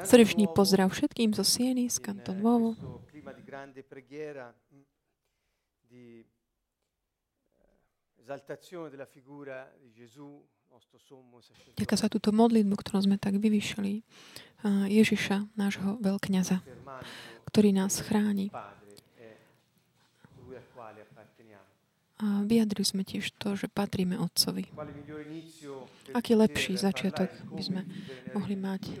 Srdečný pozdrav všetkým zo Sieny, z Kanton eh, di eh, nostro sommo Ďaká za túto modlitbu, ktorú sme tak vyvyšili a Ježiša, nášho veľkňaza, ktorý nás chráni. A vyjadrili sme tiež to, že patríme Otcovi. Aký lepší začiatok by sme mohli mať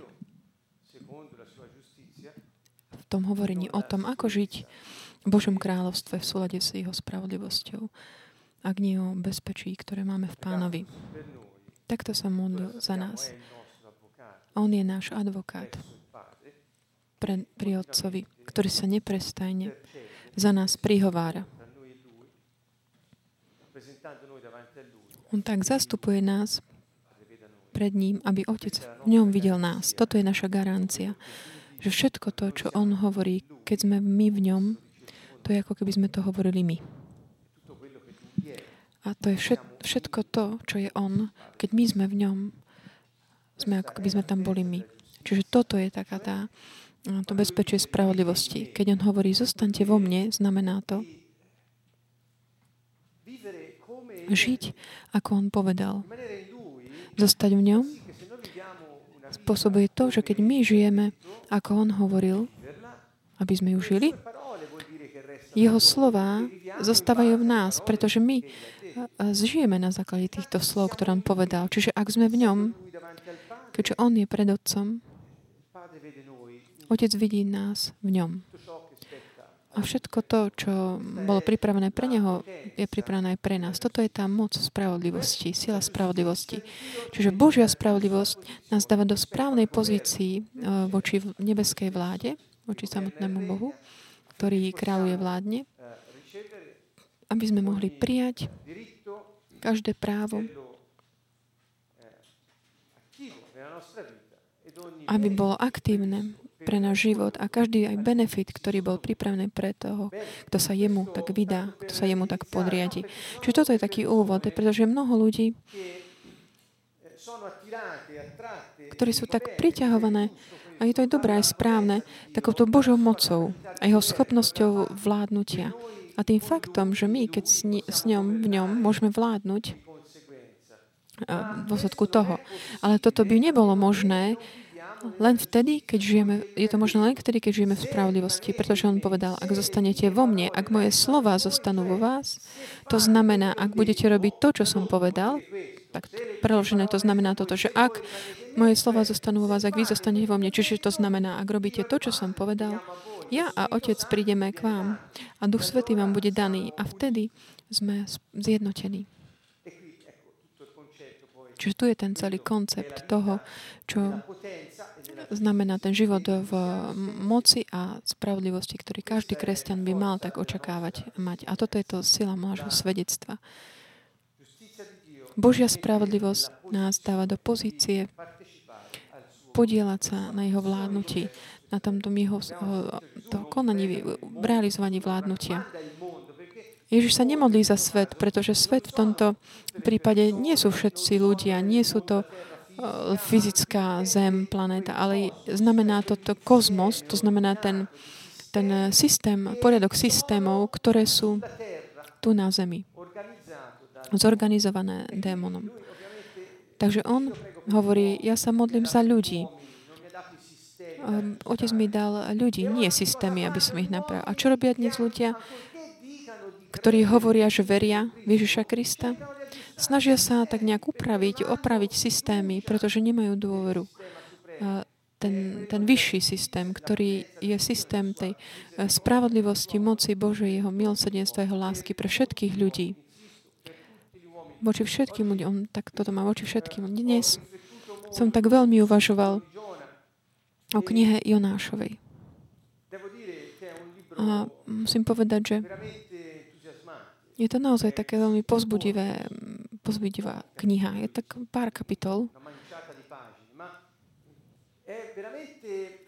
v tom hovorení o tom, ako žiť v Božom kráľovstve v súlade s jeho spravodlivosťou, ak nie o bezpečí, ktoré máme v Pánovi. Takto sa modlil za nás. On je náš advokát pre, pri Otcovi, ktorý sa neprestajne za nás prihovára. On tak zastupuje nás pred ním, aby Otec v ňom videl nás. Toto je naša garancia, že všetko to, čo On hovorí, keď sme my v ňom, to je ako keby sme to hovorili my. A to je všet, všetko to, čo je On, keď my sme v ňom, sme ako keby sme tam boli my. Čiže toto je taká tá, to bezpečie spravodlivosti. Keď On hovorí, zostaňte vo mne, znamená to žiť, ako On povedal. Zostať v ňom spôsobuje to, že keď my žijeme, ako On hovoril, aby sme ju žili, Jeho slova zostávajú v nás, pretože my a, a, žijeme na základe týchto slov, ktoré on povedal. Čiže ak sme v ňom, keďže on je pred Otcom, Otec vidí nás v ňom. tutto ciò che spetta A všetko to, čo bolo pripravené pre Neho, je pripravené aj pre nás. Toto je tá moc spravodlivosti, sila spravodlivosti. Čiže Božia spravodlivosť nás dáva do správnej pozícii e, voči nebeskej vláde, voči samotnému Bohu, ktorý kráľuje vládne, aby sme mohli prijať každé právo, aby bolo aktívne pre náš život a každý aj benefit, ktorý bol pripravený pre toho, kto sa jemu tak vydá, kto sa jemu tak podriadi. Čiže toto je taký úvod, pretože mnoho ľudí, ktorí sú tak priťahované, a je to aj dobré, aj správne, takouto Božou mocou a jeho schopnosťou vládnutia. A tým faktom, že my, keď s, ni- s ňom, v ňom môžeme vládnuť v dôsledku toho. Ale toto by nebolo možné len vtedy, keď žijeme, je to možné len vtedy, keď žijeme v spravodlivosti, pretože on povedal, ak zostanete vo mne, ak moje slova zostanú vo vás, to znamená, ak budete robiť to, čo som povedal, tak preložené to znamená toto, že ak moje slova zostanú vo vás, ak vy zostanete vo mne, čiže to znamená, ak robíte to, čo som povedal, ja a Otec prídeme k vám a Duch Svetý vám bude daný a vtedy sme zjednotení. Čiže tu je ten celý koncept toho, čo znamená ten život v moci a spravodlivosti, ktorý každý kresťan by mal tak očakávať mať. A toto je to sila nášho svedectva. Božia spravodlivosť nás dáva do pozície podielať sa na jeho vládnutí, na tomto jeho to konaní, realizovaní vládnutia. Ježiš sa nemodlí za svet, pretože svet v tomto prípade nie sú všetci ľudia, nie sú to eh, fyzická zem, planéta, ale znamená to, to kozmos, to znamená ten, ten systém, poriadok systémov, ktoré sú tu na Zemi, zorganizované démonom. Takže on hovorí, ja sa modlím za ľudí. Um, Otec mi dal ľudí, nie systémy, aby som ich napravil. A čo robia dnes ľudia, ktorí hovoria, že veria Ježiša Krista? Snažia sa tak nejak upraviť, opraviť systémy, pretože nemajú dôveru. A Ten, ten vyšší systém, ktorý je systém tej eh, spravodlivosti, moci Božej, jeho milosrdenstva, jeho lásky pre všetkých ľudí. Voči všetkým ľuďom, tak toto má voči všetkým. Dnes som tak veľmi uvažoval o knihe Jonášovej. A musím povedať, že je to naozaj také veľmi pozbudivé, pozbudivá kniha. Je tak pár kapitol,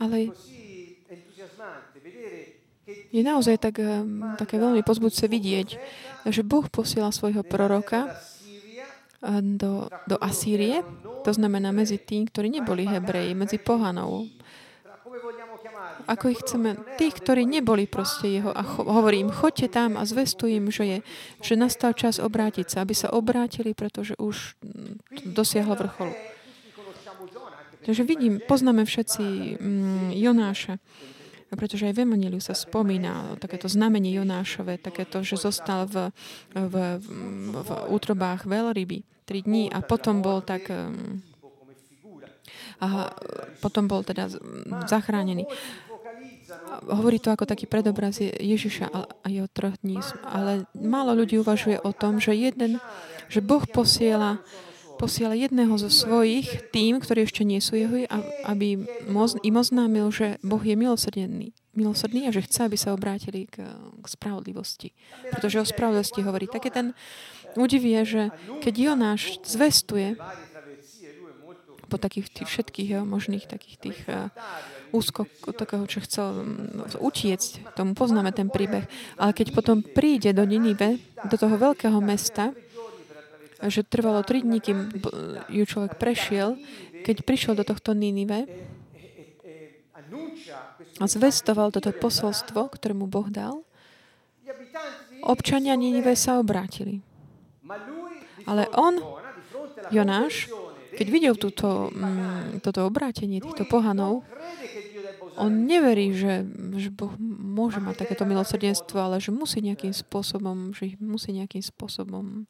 ale je naozaj tak, um, také veľmi pozbudce vidieť, že Boh posiela svojho proroka Siria do, do Asýrie, to znamená medzi tým, ktorí neboli Hebreji, medzi pohanov. Ako ich chceme, tých, ktorí neboli proste jeho, a cho, hovorím, choďte tam a zvestujem, že, je, že nastal čas obrátiť sa, aby sa obrátili, pretože už mm, dosiahlo vrcholu. Takže vidím, poznáme všetci mm, Jonáša, pretože aj v Evangeliu sa spomína takéto znamenie Jonášové, takéto, že zostal v, v, v, v útrobách veľryby tri dní a potom bol tak um, a potom bol teda zachránený. Hovorí to ako taký predobraz Ježiša a jeho troch dní. Ale málo ľudí uvažuje o tom, že jeden, že Boh posiela posiela jedného zo svojich tým, ktorí ešte nie sú jeho, aby im oznámil, že Boh je milosrdený, milosrdný a že chce, aby sa obrátili k, k spravodlivosti. Pretože o spravodlivosti hovorí. Také ten údiv je, že keď Jonáš zvestuje po takých tých všetkých možných takých tých úskok takého, čo chcel um, utiecť, tomu poznáme ten príbeh. Ale keď potom príde do Ninive, do toho veľkého mesta, že trvalo tri dní, kým ju človek prešiel, keď prišiel do tohto Ninive a zvestoval toto posolstvo, ktoré mu Boh dal, občania Ninive sa obrátili. Ale on, Jonáš, keď videl túto, mm, toto obrátenie týchto pohanov, on neverí, že, že Boh môže mať takéto milosrdenstvo, ale že musí nejakým spôsobom, že ich musí nejakým spôsobom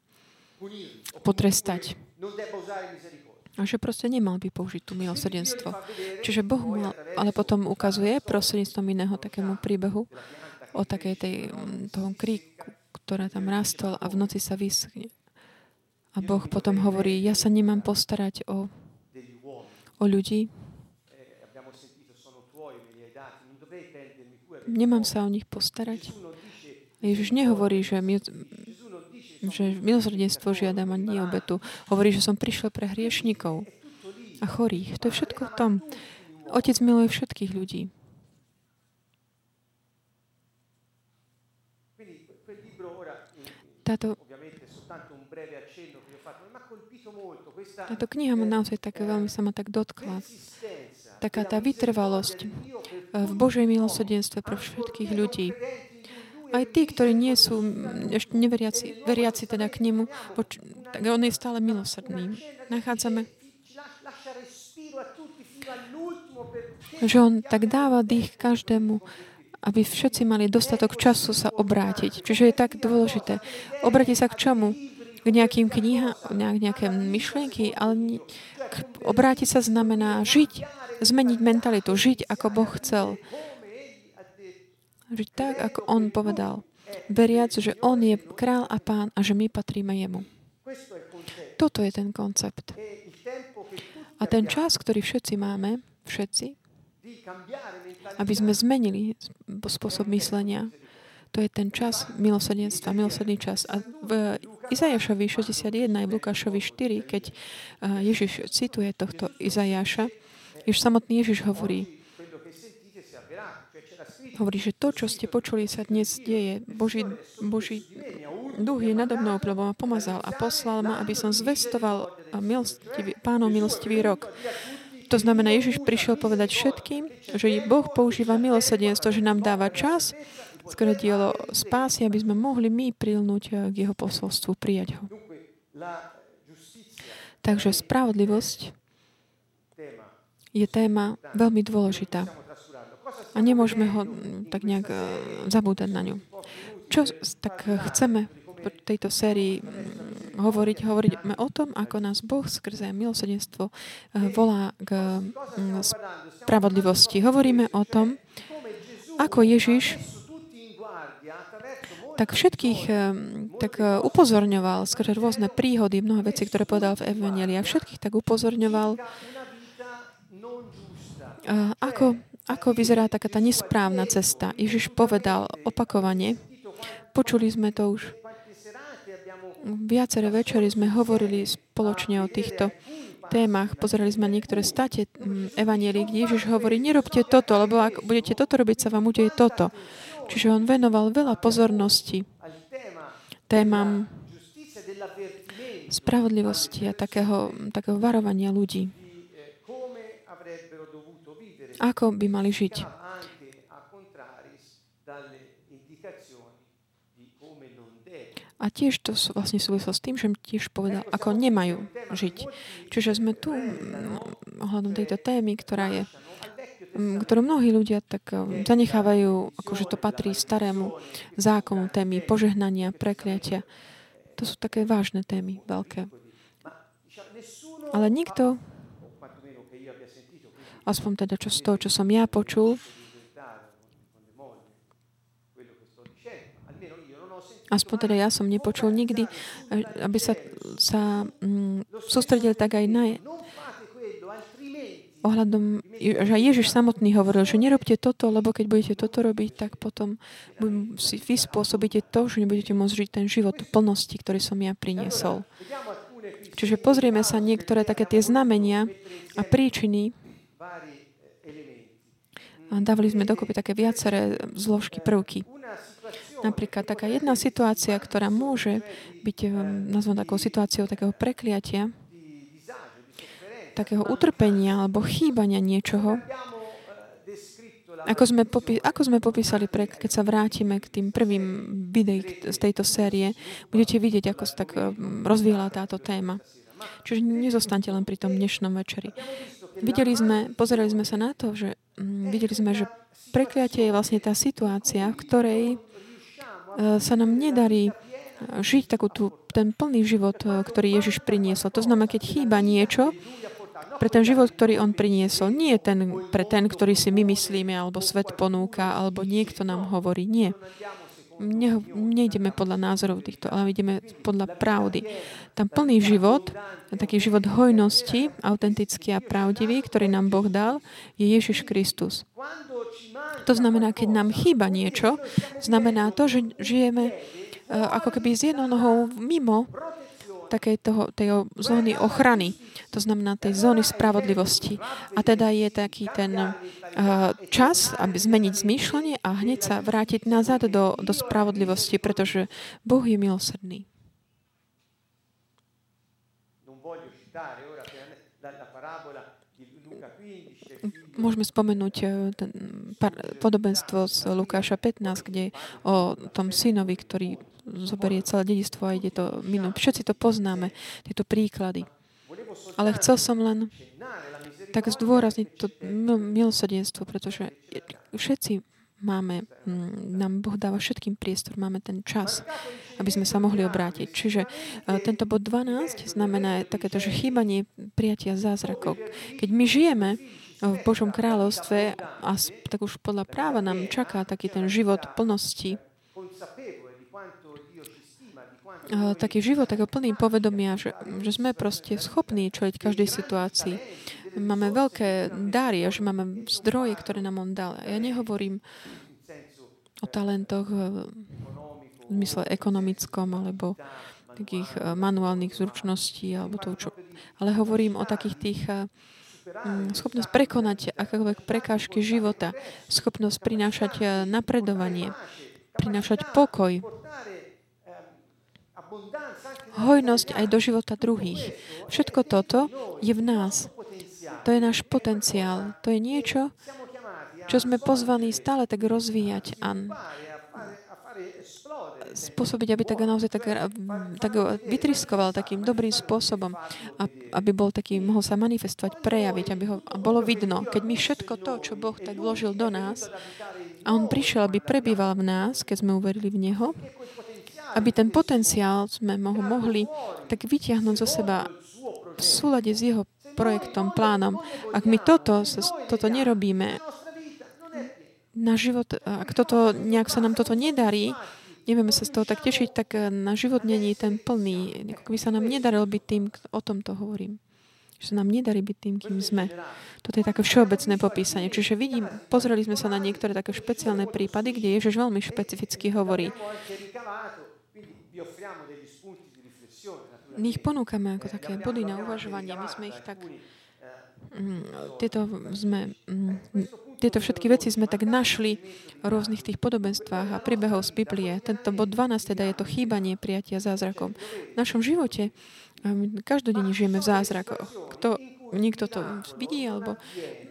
potrestať. A že proste nemal by použiť tú milosrdenstvo. Čiže Boh mal, ale potom ukazuje prostredníctvom iného takému príbehu o takej tej, mm, toho kríku, ktorá tam rastol a v noci sa vyschne. A Boh potom hovorí, ja sa nemám postarať o, o ľudí. Nemám sa o nich postarať. Ježiš nehovorí, že my, že milosrdenstvo žiadam a nie obetu. Hovorí, že som prišiel pre hriešnikov a chorých. To je všetko v tom. Otec miluje všetkých ľudí. Táto, táto kniha ma naozaj tak veľmi sa ma tak dotkla. Taká tá vytrvalosť v Božej milosrdenstve pre všetkých ľudí aj tí, ktorí nie sú ešte neveriaci, veriaci teda k nemu, tak on je stále milosrdný. Nachádzame, že on tak dáva dých každému, aby všetci mali dostatok času sa obrátiť. Čiže je tak dôležité. Obrátiť sa k čomu? K nejakým knihám, nejak, nejaké myšlienky, ale obrátiť sa znamená žiť, zmeniť mentalitu, žiť ako Boh chcel. Žiť tak, ako on povedal. Veriac, že on je král a pán a že my patríme jemu. Toto je ten koncept. A ten čas, ktorý všetci máme, všetci, aby sme zmenili spôsob myslenia, to je ten čas milosrdenstva, milosrdný čas. A v Izajašovi 61 aj Lukášovi 4, keď eh, Ježiš cituje tohto Izajaša, Jež samotný Ježiš hovorí, Hovorí, že to, čo ste počuli, sa dnes deje. Boží, Boží duch je nado mnou, lebo ma pomazal a poslal ma, aby som zvestoval milostivý, pánov milostivý rok. To znamená, Ježiš prišiel povedať všetkým, že Boh používa milosrdenstvo, že nám dáva čas, skoro dielo spásy, aby sme mohli my prilnúť eh, k jeho posolstvu, prijať ho. Takže spravodlivosť je téma veľmi dôležitá a nemôžeme ho mm, tak nejak e, zabúdať na ňu. Čo tak chceme v tejto sérii mm, hovoriť? Hovoríme o tom, ako nás Boh skrze milosrdenstvo e, volá k mm, spravodlivosti. Hovoríme o tom, ako Ježiš tak všetkých e, tak upozorňoval skrze rôzne príhody, mnohé veci, ktoré povedal v Evangelii, a všetkých tak upozorňoval, ako ako vyzerá taká tá nesprávna cesta? Ježiš povedal opakovane, počuli sme to už, viaceré večery sme hovorili spoločne o týchto témach, pozerali sme niektoré state Evanielii, kde Ježiš hovorí, nerobte toto, lebo ak budete toto robiť, sa vám udeje toto. Čiže on venoval veľa pozornosti témam spravodlivosti a takého, takého varovania ľudí. Ako by mali žiť. a tiež to vlastne súvislo s tým, že tiež povedal, ako nemajú žiť. Čiže sme tu mm, ohľadom tejto témy, ktorá je ktorú mnohí ľudia tak eh, zanechávajú, akože to patrí starému zákonu témy požehnania, prekliatia. To sú také vážne témy, veľké. Ale nikto, aspoň teda čo z toho, čo som ja počul, aspoň teda ja som nepočul nikdy, eh, aby sa, sa mm, sústredil tak aj na, ohľadom, že Ježiš samotný hovoril, že nerobte toto, lebo keď budete toto robiť, tak potom si vy spôsobíte to, že nebudete môcť žiť ten život v plnosti, ktorý som ja priniesol. Čiže pozrieme sa niektoré také tie znamenia a príčiny. A dávali sme dokopy také viaceré zložky, prvky. Napríklad taká jedna situácia, ktorá môže byť nazvaná takou situáciou takého prekliatia, di disagio, di sofferenza. Takého utrpenia alebo chýbania niečoho, Ako sme, popi- ako sme popísali, pre, keď sa vrátime k tým prvým videí z tejto série, budete vidieť, ako sa tak um, rozvíjala táto téma. Čiže nezostanete len pri tom dnešnom večeri. Videli sme, pozerali sme sa na to, že mm, videli sme, že prekliatie je vlastne tá situácia, v ktorej e, sa nám nedarí e, žiť takú tú, ten plný život, e, ktorý Ježiš priniesol. To znamená, keď chýba niečo, pre ten život, ktorý on priniesol. Nie ten, pre ten, ktorý si my myslíme, alebo svet ponúka, alebo niekto nám hovorí. Nie. Ne, nejdeme podľa názorov týchto, ale ideme podľa pravdy. Tam plný život, taký život hojnosti, autentický a pravdivý, ktorý nám Boh dal, je Ježiš Kristus. To znamená, keď nám chýba niečo, znamená to, že žijeme e, ako keby s jednou nohou mimo takej toho, tej zóny ochrany. To znamená tej zóny spravodlivosti. A teda je taký ten uh, čas, aby zmeniť zmýšľanie a hneď sa vrátiť nazad do, do spravodlivosti, pretože Boh je milosrdný. non voglio citare ora chiaramente dalla parabola di Luca 15 il figlio Môžeme spomenúť eh, ten podobenstvo z Lukáša 15, kde o tom synovi, ktorý zoberie celé dedistvo a ide to minúť. Všetci to poznáme, tieto príklady. Ale chcel som len tak zdôrazniť to mil- milosrdenstvo, pretože všetci máme, mm, nám Boh dáva všetkým priestor, máme ten čas, aby sme sa mohli obrátiť. Čiže eh, tento bod 12 znamená takéto, že chýbanie prijatia zázrakov. Keď my žijeme v Božom kráľovstve a tak už podľa práva nám čaká taký ten život plnosti, consapevole di quanto Dio ci eh, taký život, takého plný povedomia, že, že sme proste schopní čeliť každej situácii. Máme veľké dary a že máme zdroje, ktoré nám On dal. Ja nehovorím o talentoch eh, v zmysle ekonomickom alebo takých eh, manuálnych zručností alebo to, čo... Ale hovorím o takých tých mm, schopnosť prekonať akékoľvek prekážky života, schopnosť prinášať napredovanie, prinášať pokoj, hojnosť aj do života druhých. Všetko toto je v nás. To je náš potenciál. To je niečo, čo sme pozvaní stále tak rozvíjať a spôsobiť, aby tak naozaj tak, tak vytriskoval takým dobrým spôsobom, aby bol taký, mohol sa manifestovať, prejaviť, aby ho bolo vidno. Keď my všetko to, čo Boh tak vložil do nás, a On prišiel, aby prebýval v nás, keď sme uverili v Neho, aby ten potenciál sme mo- mohli tak vytiahnuť zo seba v súlade s Jeho projektom, plánom. Ak my toto, toto nerobíme, na život, ak toto, nejak sa nám toto nedarí, nevieme sa z toho tak tešiť, tak na život není ten plný. Ako by sa nám nedarilo byť tým, o tomto hovorím. Že sa nám nedarí byť tým, kým sme. Toto je také všeobecné popísanie. Čiže vidím, pozreli sme sa na niektoré také špeciálne prípady, kde Ježiš veľmi špecificky hovorí. My ich ponúkame ako také body na uvažovanie. My sme ich tak... Mm, tieto sme mm, tieto všetky veci sme tak našli v rôznych tých podobenstvách a príbehov z Biblie. Tento bod 12 teda je to chýbanie prijatia zázrakom. V našom živote um, každodenne žijeme v zázrakoch. Kto, niekto to vidí, alebo,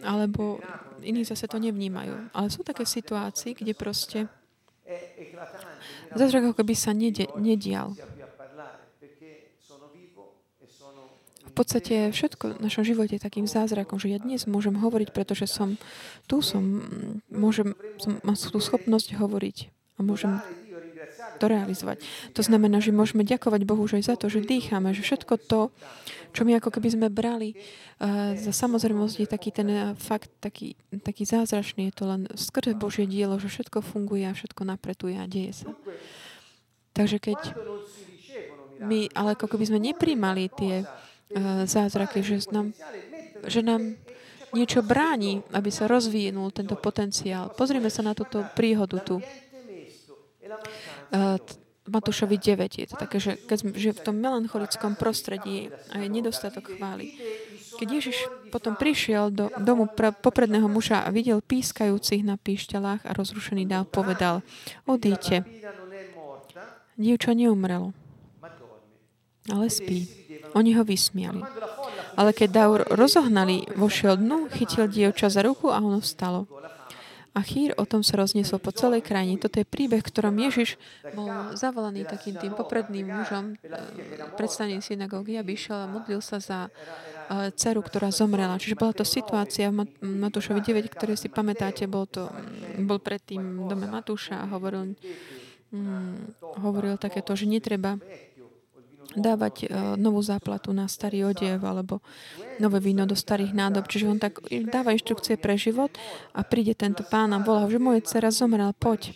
alebo iní zase to nevnímajú. Ale sú také situácie, kde proste zázrak ako keby sa nedi- nedial. V podstate všetko v našom živote je takým zázrakom, že ja dnes môžem hovoriť, pretože som tu, som, môžem, som, mám tú schopnosť hovoriť a môžem to realizovať. To znamená, že môžeme ďakovať Bohu že aj za to, že dýchame, že všetko to, čo my ako keby sme brali uh, za samozrejmosť, je taký ten uh, fakt, taký, taký zázračný, je to len skrze Božie dielo, že všetko funguje a všetko napretuje a deje sa. Takže keď my, ale ako keby sme nepríjmali tie Eh, zázraky, že nám, že nám niečo bráni, aby sa rozvinul tento potenciál. Pozrime sa na túto príhodu tu. Uh, Matúšovi 9 je to také, že keď že v tom melancholickom prostredí je nedostatok chvály. Keď Ježiš potom prišiel do domu pre, popredného muža a videl pískajúcich na píšťalách a rozrušený dál povedal, odíte, dievča neumrelo, ale spí. Oni ho vysmiali. Ale keď Daur rozohnali, vošiel dnu, chytil dievča za ruku a ono vstalo. A chýr o tom sa rozniesol po celej krajine. Toto je príbeh, ktorom Ježiš bol zavolaný takým tým popredným mužom, e, predstavený synagógy, aby išiel a modlil sa za e, dceru, ktorá zomrela. Čiže bola to situácia v Matúšovi 9, ktoré si pamätáte, bol, to, bol predtým v dome Matúša a hovoril, mm, hovoril takéto, že netreba dávať e, novú záplatu na starý odev alebo nové víno do starých nádob. Čiže on tak dáva inštrukcie pre život a príde tento pán a volá, že moje dcera zomrela, poď.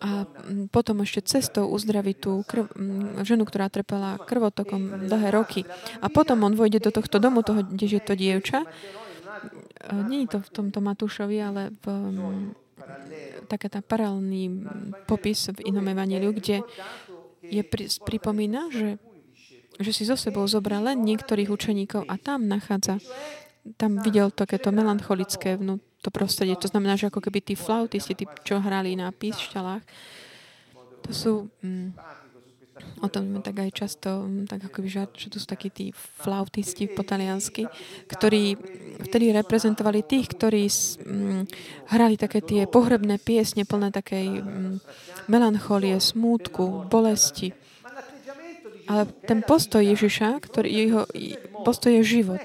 A potom ešte cestou uzdraví tú krv, ženu, ktorá trpela krvotokom dlhé roky. A potom on vojde do tohto domu, toho, kde je to dievča. Nie to v tomto Matúšovi, ale v, taká tá paralelný popis v inom evaníliu, kde je pri, pripomína, že, že si zo sebou zobral len niektorých učeníkov a tam nachádza, tam videl takéto melancholické vnú, to prostredie. To znamená, že ako keby tí flautisti, tí, čo hrali na píšťalách, to sú... Mm, O tom tak aj často, mm, tak ako že to sú takí tí flautisti po taliansky, ktorí vtedy reprezentovali tých, ktorí mm, hrali také tie pohrebné piesne plné takej mm, melancholie, smútku, bolesti. Ale ten postoj Ježiša, ktorý jeho postoj je život.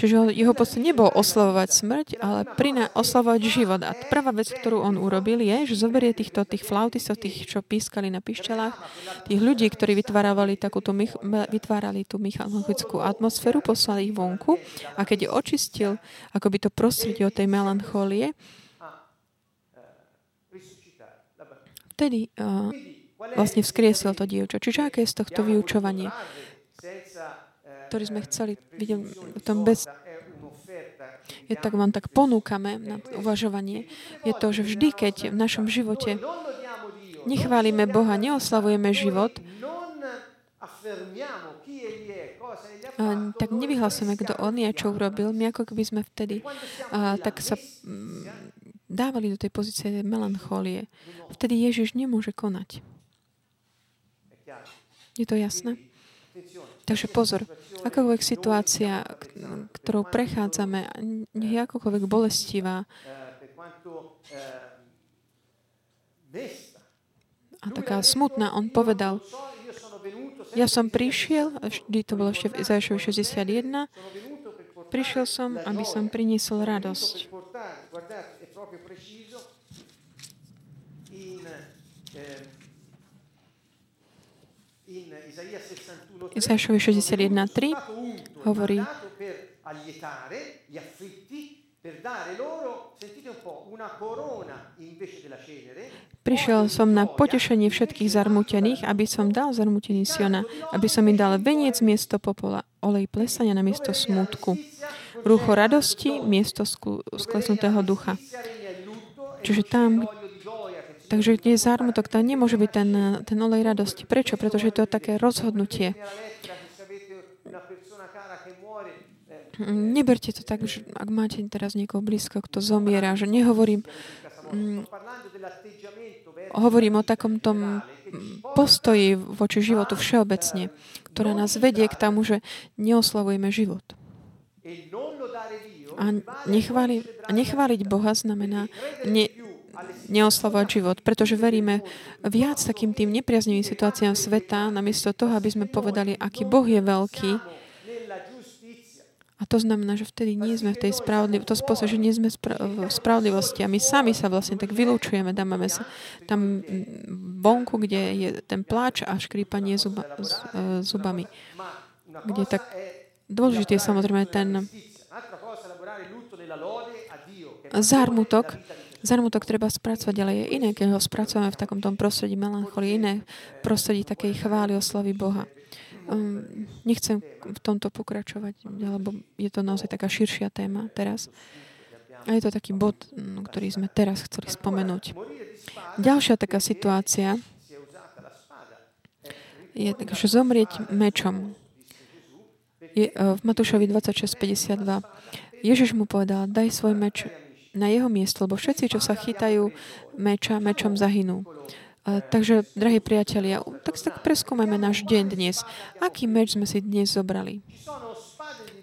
Čiže jeho postoj nebol oslavovať smrť, ale prina oslavovať život. A prvá vec, ktorú on urobil, je, že zoberie týchto tých flautistov, tých, čo pískali na pišťalách, tých ľudí, ktorí vytvárali, takúto, vytvárali tú melancholickú atmosféru, poslali ich vonku a keď je očistil akoby to prostredie od tej melancholie, vtedy uh, vlastne vzkriesil to dievča. Čiže aké je z tohto vyučovanie? Ktorý sme chceli vidieť v tom bez je tak vám tak ponúkame na uvažovanie, je to, že vždy, keď v našom živote nechválime Boha, neoslavujeme život, tak nevyhlasujeme, kto on je čo urobil. My ako keby sme vtedy a, tak sa m, dávali do tej pozície melancholie. Vtedy Ježiš nemôže konať. Je to jasné? Takže pozor, akákoľvek situácia, ktorou prechádzame, nech je akokoľvek bolestivá a taká smutná, on povedal, ja som prišiel, vždy to bolo ešte v Izaišovi 61, prišiel som, aby som priniesol radosť. Izaiášovi 61.3 hovorí, Prišiel som na potešenie všetkých zarmutených, aby som dal zarmutený Siona, aby som im dal veniec miesto popola, olej plesania na miesto smutku, rúcho radosti miesto sklesnutého ducha. Čiže tam, Takže je zármutok, tam nemôže byť ten, ten olej radosti. Prečo? Pretože to také rozhodnutie. Neberte to tak, že ak máte teraz niekoho blízko, kto zomiera, že nehovorím, mm, hovorím o takom tom postoji voči životu všeobecne, ktorá nás vedie k tomu, že neoslavujeme život. A, nechváli, a nechváliť Boha znamená ne, neoslavovať život, pretože veríme viac takým tým nepriaznivým situáciám sveta, namiesto toho, aby sme povedali, aký Boh je veľký, a to znamená, že vtedy nie sme v tej spravodlivosti, to spôsob, že nie sme v spravodlivosti a my sami sa vlastne tak vylúčujeme, dávame sa tam vonku, kde je ten pláč a škrípanie zuba, z, e, zubami. Kde tak dôležitý je samozrejme ten zármutok, Zarmutok treba spracovať, ale je iné, keď ho spracujeme v takomto prostredí melancholie, iné prostredí takej chvály oslavy Boha. Um, nechcem v tomto pokračovať, lebo je to naozaj taká širšia téma teraz. A je to taký bod, no, ktorý sme teraz chceli spomenúť. Ďalšia taká situácia je tak, že zomrieť mečom. Je, e, v Matúšovi 26.52 Ježiš mu povedal, daj svoj meč na jeho miesto, lebo všetci, čo sa chytajú meča, mečom zahynú. A, takže, drahí priatelia, tak, tak preskúmame náš deň dnes. Aký meč sme si dnes zobrali?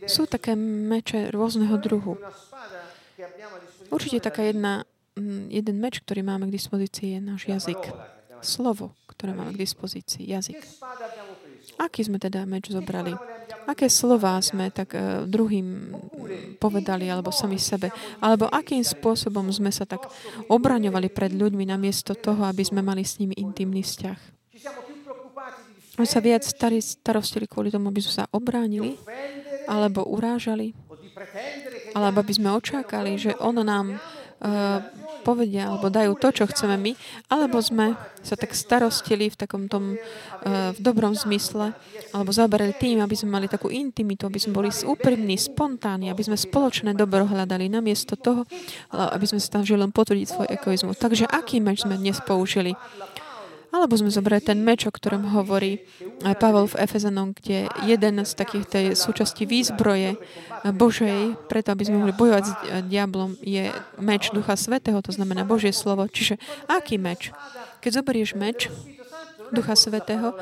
Sú také meče rôzneho druhu. Určite taká jedna, mm, jeden meč, ktorý máme k dispozícii, je náš jazyk. Slovo, ktoré máme k dispozícii. Jazyk. Aký sme teda meč zobrali? Aké slova sme tak uh, druhým povedali, alebo sami sebe? Alebo akým spôsobom sme sa tak obraňovali pred ľuďmi namiesto toho, aby sme mali s nimi intimný vzťah? My sa viac starostili kvôli tomu, aby sme sa obránili, alebo urážali, alebo aby sme očakali, že on nám povedia alebo dajú to, čo chceme my, alebo sme sa tak starostili v takom tom uh, v dobrom zmysle, alebo zaberali tým, aby sme mali takú intimitu, aby sme boli úprimní, spontánni, aby sme spoločné dobro hľadali, namiesto toho, aby sme sa žili len potvrdiť svoj egoizmus. Takže aký meč sme dnes použili? Alebo sme zobrali ten meč, o ktorom hovorí Pavel v Efezanom, kde jeden z takých tej súčasti výzbroje Božej, preto aby sme mohli bojovať s diablom, je meč Ducha Svetého, to znamená Božie slovo. Čiže aký meč? Keď zoberieš meč Ducha Svetého,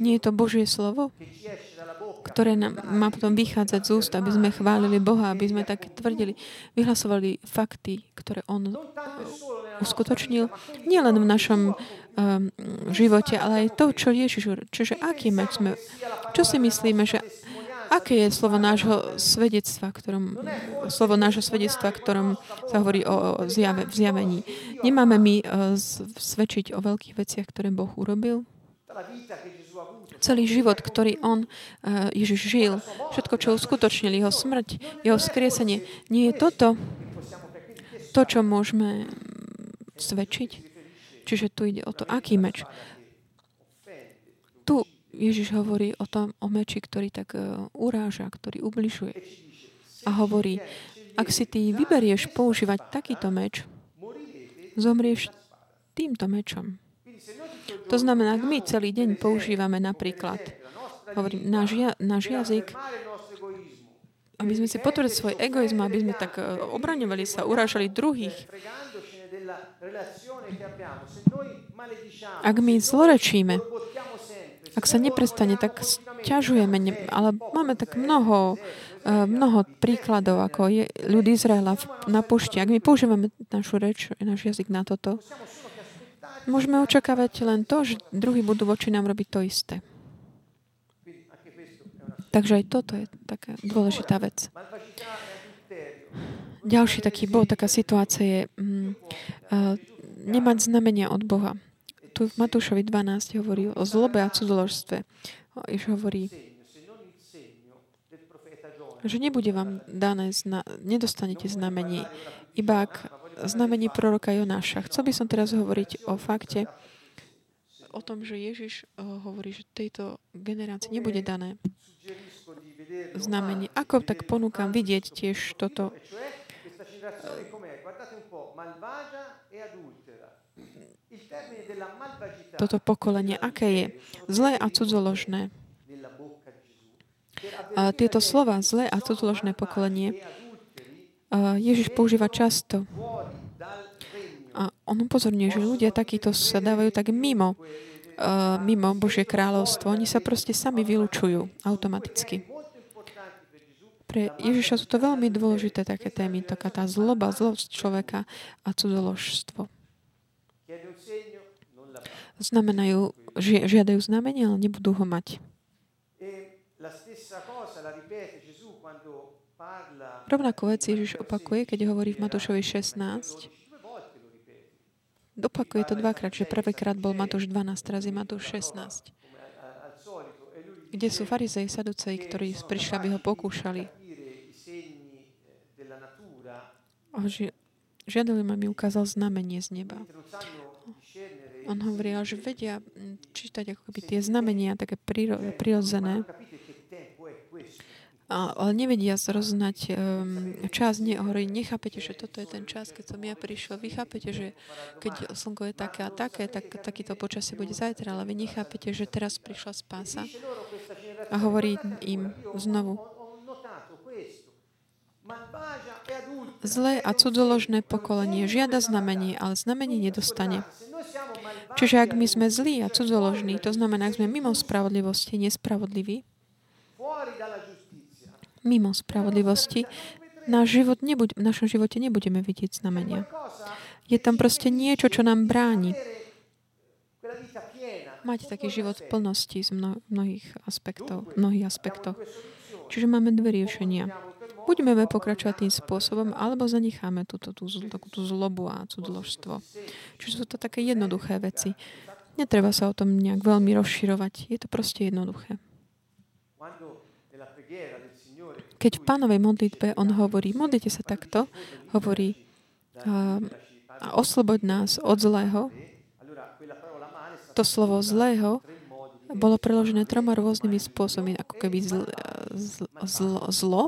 nie je to Božie slovo, ktoré nám má potom vychádzať z úst, aby sme chválili Boha, aby sme tak tvrdili, vyhlasovali fakty, ktoré On uskutočnil nielen v našom um, živote, ale aj to, čo Ježiš Čiže aký sme, čo si myslíme, že aké je slovo nášho svedectva, ktorom, slovo nášho svedectva, ktorom sa hovorí o, o zjave, v zjavení. Nemáme my uh, svedčiť o veľkých veciach, ktoré Boh urobil? Celý život, ktorý on, uh, Ježiš, žil, všetko, čo uskutočnil, jeho smrť, jeho skriesenie, nie je toto to, čo môžeme svedčiť. Čiže tu ide o to, aký meč. Tu Ježiš hovorí o tom, o meči, ktorý tak uh, uráža, ktorý ubližuje. A hovorí, ak si ty vyberieš používať takýto meč, zomrieš týmto mečom. To znamená, ak my celý deň používame napríklad, hovorím, náš, náš jazyk, aby sme si potvrdili svoj egoizm, aby sme tak uh, obraňovali sa, urážali druhých, ak my zlorečíme, ak sa neprestane, tak ťažujeme, ale máme tak mnoho, eh, mnoho príkladov, ako je ľud Izraela na pušti. Ak my používame našu reč, náš jazyk na toto, môžeme očakávať len to, že druhí budú voči nám robiť to isté. Takže aj toto je taká dôležitá vec. Ďalší taký bod, taká situácia je mm, uh, nemať znamenia od Boha. Tu v Matúšovi 12 hovorí o zlobe a cudzoložstve. Iš hovorí, že nebude vám dané, zna- nedostanete znamenie, iba ak znamenie proroka Jonáša. Chcel by som teraz hovoriť o fakte, o tom, že Ježiš hovorí, že tejto generácii nebude dané znamenie. Ako tak ponúkam vidieť tiež toto toto pokolenie, aké je zlé a cudzoložné. A tieto slova, zlé a cudzoložné pokolenie, Ježiš používa často. A on upozorňuje, že ľudia takíto sa dávajú tak mimo, mimo Božie kráľovstvo. Oni sa proste sami vylúčujú automaticky. Pre Ježiša sú to veľmi dôležité také témy, taká tá zloba, zlosť človeka a cudzoložstvo. Znamenajú, žiadajú znamenie, ale nebudú ho mať. Rovnako vec Ježiš opakuje, keď hovorí v Matúšovi 16. Dopakuje to dvakrát, že prvýkrát bol Matúš 12, teraz je Matúš 16. Kde sú farizei, saduceji, ktorí prišli, aby ho pokúšali. Žiadali ma, mi ukázal znamenie z neba. On hovorí, že vedia čítať ako keby tie znamenia, také prirodzené, ale nevedia zroznať um, čas. Nie, hovorí, nechápete, že toto je ten čas, keď som ja prišiel. Vy chápete, že keď slnko je také a také, tak takýto počasie bude zajtra, ale vy nechápete, že teraz prišla spása. A hovorí im znovu, Zlé a cudzoložné pokolenie žiada znamenie, ale znamenie nedostane. Čiže ak my sme zlí a cudzoložní, to znamená, ak sme mimo spravodlivosti, nespravodliví, mimo spravodlivosti, náš život nebuď, v našom živote nebudeme vidieť znamenia. Je tam proste niečo, čo nám bráni mať taký život v plnosti z mnohých aspektov, mnohých aspektov. Čiže máme dve riešenia. Buďme pokračovať tým spôsobom, alebo zanecháme túto tú, takú tú zlobu a cudzložstvo. Čiže sú to také jednoduché veci. Netreba sa o tom nejak veľmi rozširovať. Je to proste jednoduché. Keď v pánovej modlitbe on hovorí, modlite sa takto, hovorí, a, a osloboď nás od zlého, to slovo zlého bolo preložené troma rôznymi spôsobmi, ako keby zl, zl, zl, zlo,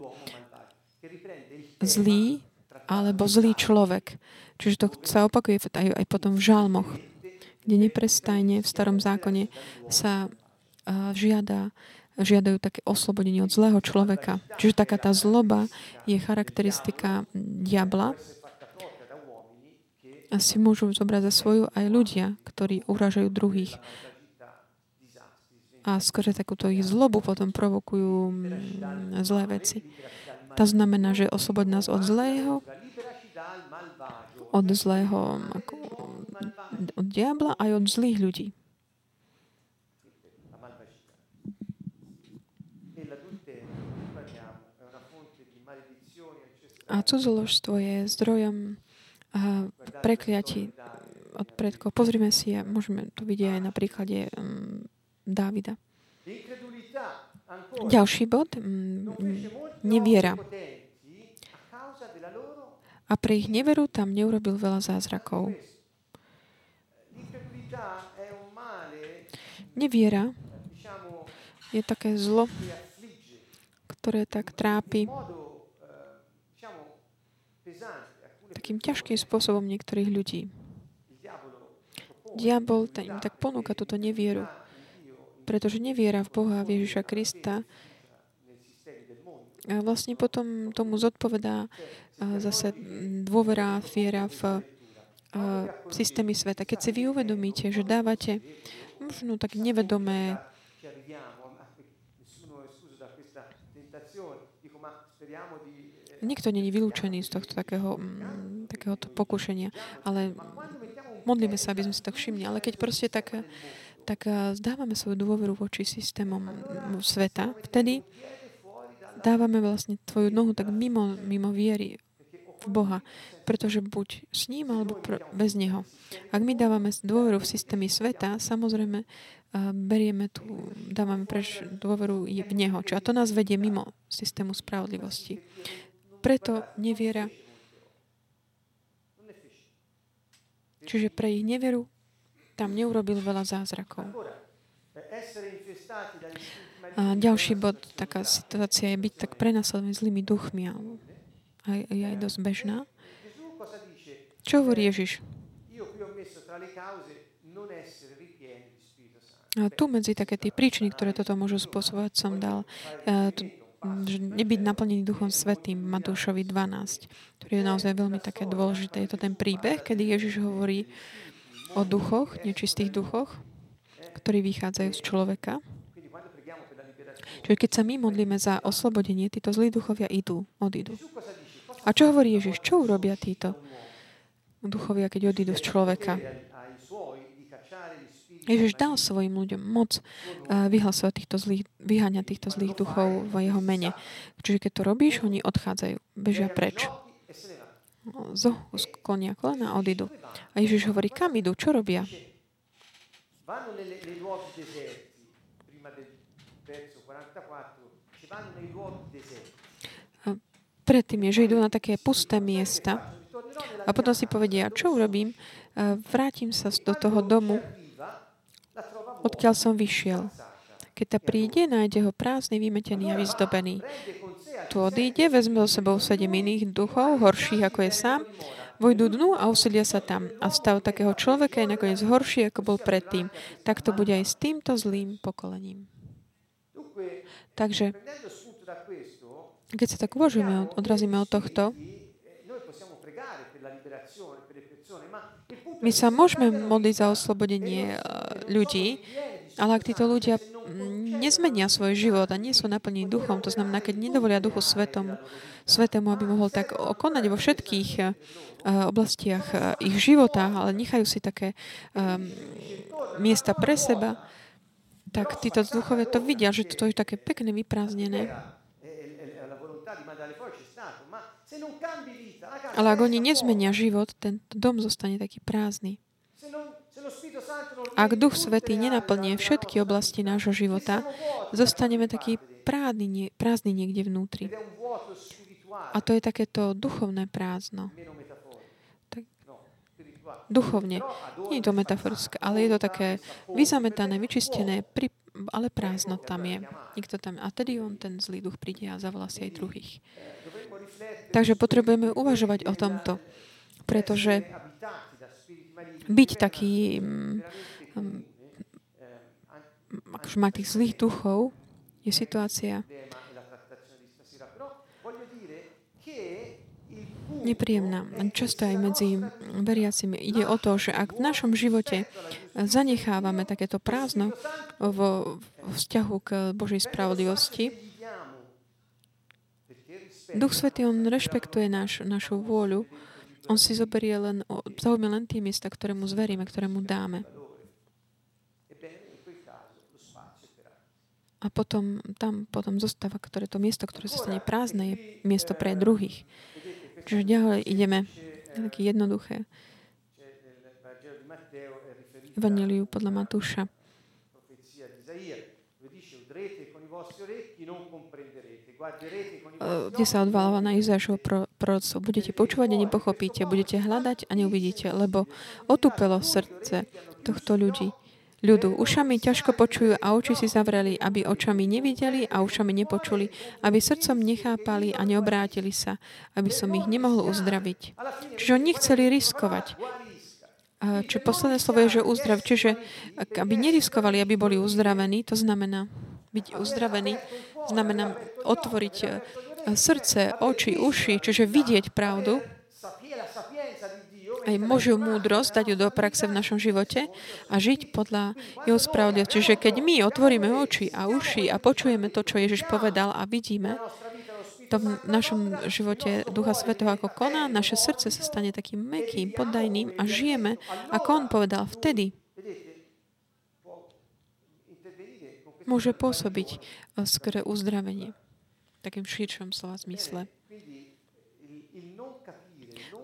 zlý alebo zlý človek. Čiže to sa opakuje aj, aj potom v žalmoch, kde neprestajne v starom zákone sa uh, žiada žiadajú také oslobodenie od zlého človeka. Čiže taká tá zloba je charakteristika diabla. A si môžu zobrať za svoju aj ľudia, ktorí uražajú druhých. A skôr takúto ich zlobu potom provokujú mm, zlé veci. To znamená, že oslobod nás od zlého, od zlého, od diabla aj od zlých ľudí. A cudzoložstvo je zdrojom prekliatí od predkov. Pozrime si, a môžeme to vidieť aj na príklade um, Dávida. Ďalší bod, um, neviera. A pre ich neveru tam neurobil veľa zázrakov. Neviera je také zlo, ktoré tak trápi takým ťažkým spôsobom niektorých ľudí. Diabol im tak ponúka túto nevieru, pretože neviera v Boha, v Ježiša Krista, a vlastne potom tomu zodpovedá zase dôvera, viera v systémy sveta. Keď si vy uvedomíte, že dávate možno tak nevedomé Nikto není vylúčený z tohto takého, mm, takéhoto pokušenia, ale modlíme sa, aby sme si tak všimli. Ale keď proste tak, tak zdávame svoju dôveru voči systémom sveta, vtedy dávame vlastne tvoju nohu tak mimo, mimo viery v Boha, pretože buď s ním, alebo pr- bez Neho. Ak my dávame dôveru v systémy sveta, samozrejme berieme tu, dávame preč dôveru v Neho. Čiže a to nás vedie mimo systému spravodlivosti. Preto neviera. Čiže pre ich neveru tam neurobil veľa zázrakov. A ďalší bod, taká situácia je byť tak prenasledovaný zlými duchmi. A je aj dosť bežná. Čo hovorí Ježiš? tu medzi také tie príčiny, ktoré toto môžu spôsobovať, som dal že nebyť naplnený Duchom Svetým Matúšovi 12, ktorý je naozaj veľmi také dôležité. Je to ten príbeh, kedy Ježiš hovorí o duchoch, nečistých duchoch, ktorí vychádzajú z človeka. Čiže keď sa my modlíme za oslobodenie, títo zlí duchovia idú, odídu. A čo hovorí Ježiš? Čo urobia títo duchovia, keď odídu z človeka? Ježiš dal svojim ľuďom moc eh, vyhlasovať týchto zlých, vyháňať týchto zlých duchov v jeho mene. Čiže keď to robíš, oni odchádzajú, bežia preč. Zo, sklonia kolena odídu. A Ježiš hovorí, kam idú, čo robia? Predtým je, že idú na také pusté miesta a potom si povedia, čo urobím? Eh, vrátim sa do toho domu, odkiaľ som vyšiel. Keď ta príde, nájde ho prázdny, vymetený a vyzdobený. Tu odíde, vezme so sebou sedem iných duchov, horších ako je sám, vojdu dnu a usilia sa tam. A stav takého človeka je nakoniec horší, ako bol predtým. Tak to bude aj s týmto zlým pokolením. Takže, keď sa tak uvažujeme, odrazíme od tohto, My sa môžeme modliť za oslobodenie eh, ľudí, ale ak títo ľudia mm, nezmenia svoj život a nie sú naplnení duchom, to znamená, keď nedovolia Duchu Svetom, Svetému, aby mohol tak okonať vo všetkých uh, oblastiach uh, ich života, ale nechajú si také um, miesta pre seba, tak títo duchovia to vidia, že to je také pekné, vyprázdnené. Ale ak oni nezmenia život, ten dom zostane taký prázdny. Ak Duch Svetý nenaplnie všetky oblasti nášho života, zostaneme taký prázdny, prázdny niekde vnútri. A to je takéto duchovné prázdno. Tak, duchovne. Nie je to metaforické, ale je to také vyzametané, vyčistené, pri, ale prázdno tam je. Nikto tam. A tedy on, ten zlý duch, príde a zavolá si aj druhých. Takže potrebujeme uvažovať o tomto, pretože byť taký, um, akože mať tých zlých duchov, je situácia nepríjemná. Často aj medzi veriacimi ide o to, že ak v našom živote zanechávame takéto prázdno vo vzťahu k Božej spravodlivosti, Duch Svetý, on rešpektuje naš, našu vôľu. On si zoberie len, zaujme len tie miesta, ktoré mu zveríme, ktoré mu dáme. A potom tam potom zostáva, ktoré to miesto, ktoré sa stane prázdne, je miesto pre druhých. Čiže ďalej ideme také jednoduché. Evangeliu podľa Matúša. Kde sa odváľa na Izášovo proroctvo. Budete počúvať a nepochopíte, budete hľadať a neuvidíte, lebo otúpelo srdce tohto ľudí. Ľudu, ušami ťažko počujú a oči si zavreli, aby očami nevideli a ušami nepočuli, aby srdcom nechápali a neobrátili sa, aby som ich nemohol uzdraviť. Čiže oni chceli riskovať. Čiže posledné slovo je, že uzdrav. Čiže aby neriskovali, aby boli uzdravení, to znamená byť uzdravený, znamená otvoriť eh, srdce, oči, uši, čiže vidieť pravdu, aj Božiu múdrosť, dať ju do praxe v našom živote a žiť podľa jeho spravodlivosti. Čiže keď my otvoríme oči a uši a počujeme to, čo Ježiš povedal a vidíme, to v našom živote Ducha Svetého ako koná, naše srdce sa stane takým mekým, poddajným a žijeme, ako on povedal, vtedy môže pôsobiť eh, skore uzdravenie takým širšom slova zmysle.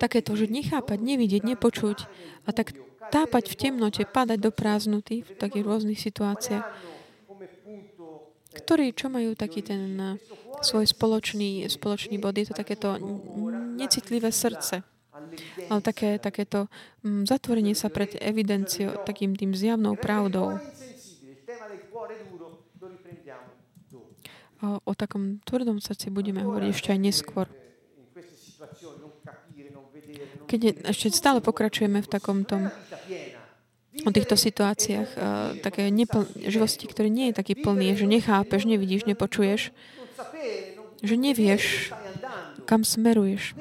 Takéto, že nechápať, nevidieť, nepočuť a tak tápať v temnote, padať do prázdnoty v takých rôznych situáciách, ktorí, čo majú taký ten eh, svoj spoločný, spoločný bod, je to takéto necitlivé srdce. Ale také, takéto zatvorenie sa pred evidenciou, takým tým zjavnou pravdou. O, takom tvrdom srdci budeme hovoriť ešte aj neskôr. Keď ešte stále pokračujeme v takom tom o týchto situáciách, uh, také nepl- živosti, ktorý nie je taký plný, že nechápeš, nevidíš, nepočuješ, že nevieš, kam smeruješ.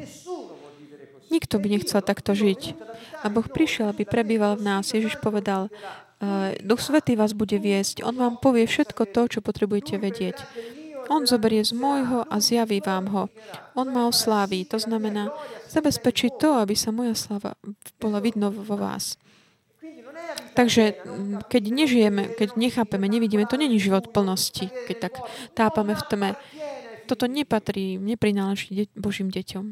Nikto by nechcel takto žiť. A Boh prišiel, aby prebýval v nás. Ježiš povedal, Duch Svetý vás bude viesť. On vám povie všetko to, čo potrebujete vedieť. On zoberie z môjho a zjaví vám ho. On ma osláví. To znamená, zabezpečí to, aby sa moja slava bola vidno vo vás. Takže keď nežijeme, keď nechápeme, nevidíme, to není život plnosti, keď tak tápame v tme. Toto nepatrí, neprináleží Božím deťom.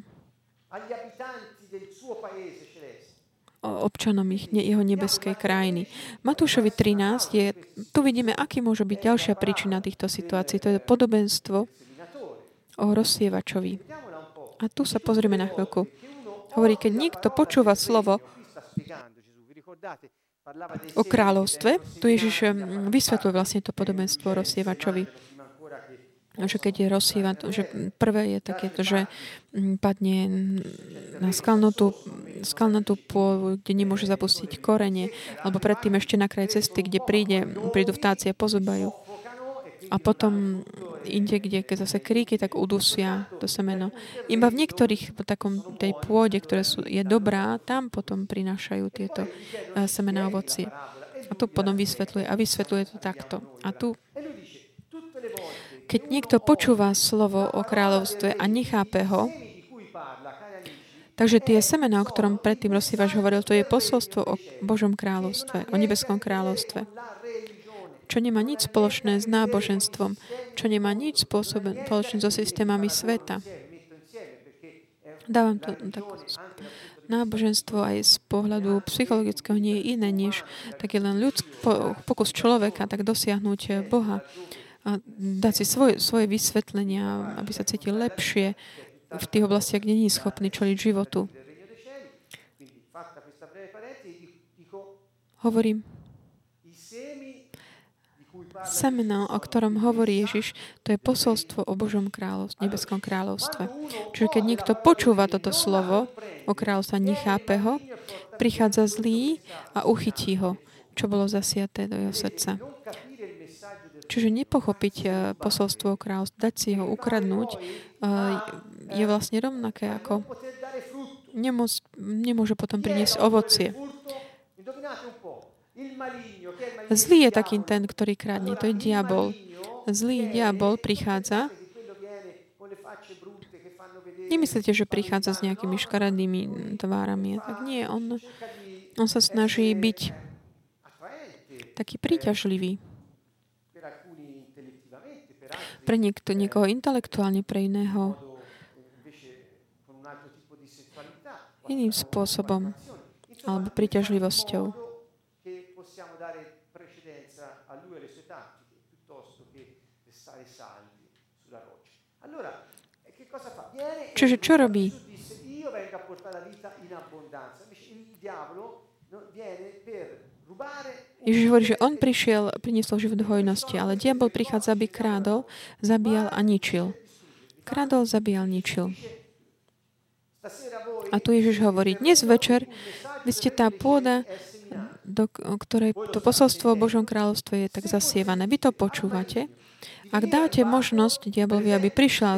Občanom ich, jeho nebeskej krajiny. Matúšovi 13 je, tu vidíme, aký môže byť ďalšia príčina týchto situácií. To je podobenstvo o rozsievačovi. A tu sa pozrieme na chvíľku. Hovorí, keď niekto počúva slovo o kráľovstve, tu Ježiš mm, vysvetľuje vlastne to podobenstvo rozsievačovi že keď je rozsýva, že prvé je takéto, že mm, padne na skalnatú, skalnatú pôdu, kde nemôže zapustiť korene, alebo predtým ešte na kraj cesty, kde príde, prídu vtáci a pozobajú. A potom inde, kde keď zase kríky, tak udusia to semeno. Iba v niektorých v takom tej pôde, ktoré sú, je dobrá, tam potom prinášajú tieto uh, semená ovocie. A tu potom vysvetľuje. A vysvetľuje to takto. A tu keď niekto počúva slovo o kráľovstve a nechápe ho, takže tie semena, o ktorom predtým rozsývaš hovoril, to je posolstvo o Božom kráľovstve, o nebeskom kráľovstve čo nemá nič spoločné s náboženstvom, čo nemá nič spoločné so systémami sveta. Dávam to tak náboženstvo aj z pohľadu psychologického nie je iné, než taký len ľudský pokus človeka tak dosiahnuť Boha a dať si svoje, svoje vysvetlenia, aby sa cítil lepšie v tých oblastiach, kde nie je schopný čeliť životu. Hovorím, semeno, o ktorom hovorí Ježiš, to je posolstvo o Božom kráľovstve, nebeskom kráľovstve. Čiže keď niekto počúva toto slovo o kráľovstve, nechápe ho, prichádza zlý a uchytí ho, čo bolo zasiaté do jeho srdca. Čiže nepochopiť eh, posolstvo kráľovstva, dať si ho ukradnúť, eh, je vlastne rovnaké ako nemôž, nemôže potom priniesť ovocie. Zlý je taký ten, ktorý kradne. To je diabol. Zlý diabol prichádza. Nemyslíte, že prichádza s nejakými škarednými tvárami. Tak nie, on, on sa snaží byť taký príťažlivý. Pre niekto, niekoho intelektuálne, pre iného iným spôsobom alebo príťažlivosťou. Čiže čo robí? Ježiš hovorí, že on prišiel, priniesol život hojnosti, ale diabol prichádza, aby krádol, zabíjal a ničil. Krádol, zabíjal, ničil. A tu Ježiš hovorí, dnes večer vy ste tá pôda, do ktorej to posolstvo o Božom kráľovstve je tak zasievané. Vy to počúvate. Ak dáte možnosť diablovi, aby prišiel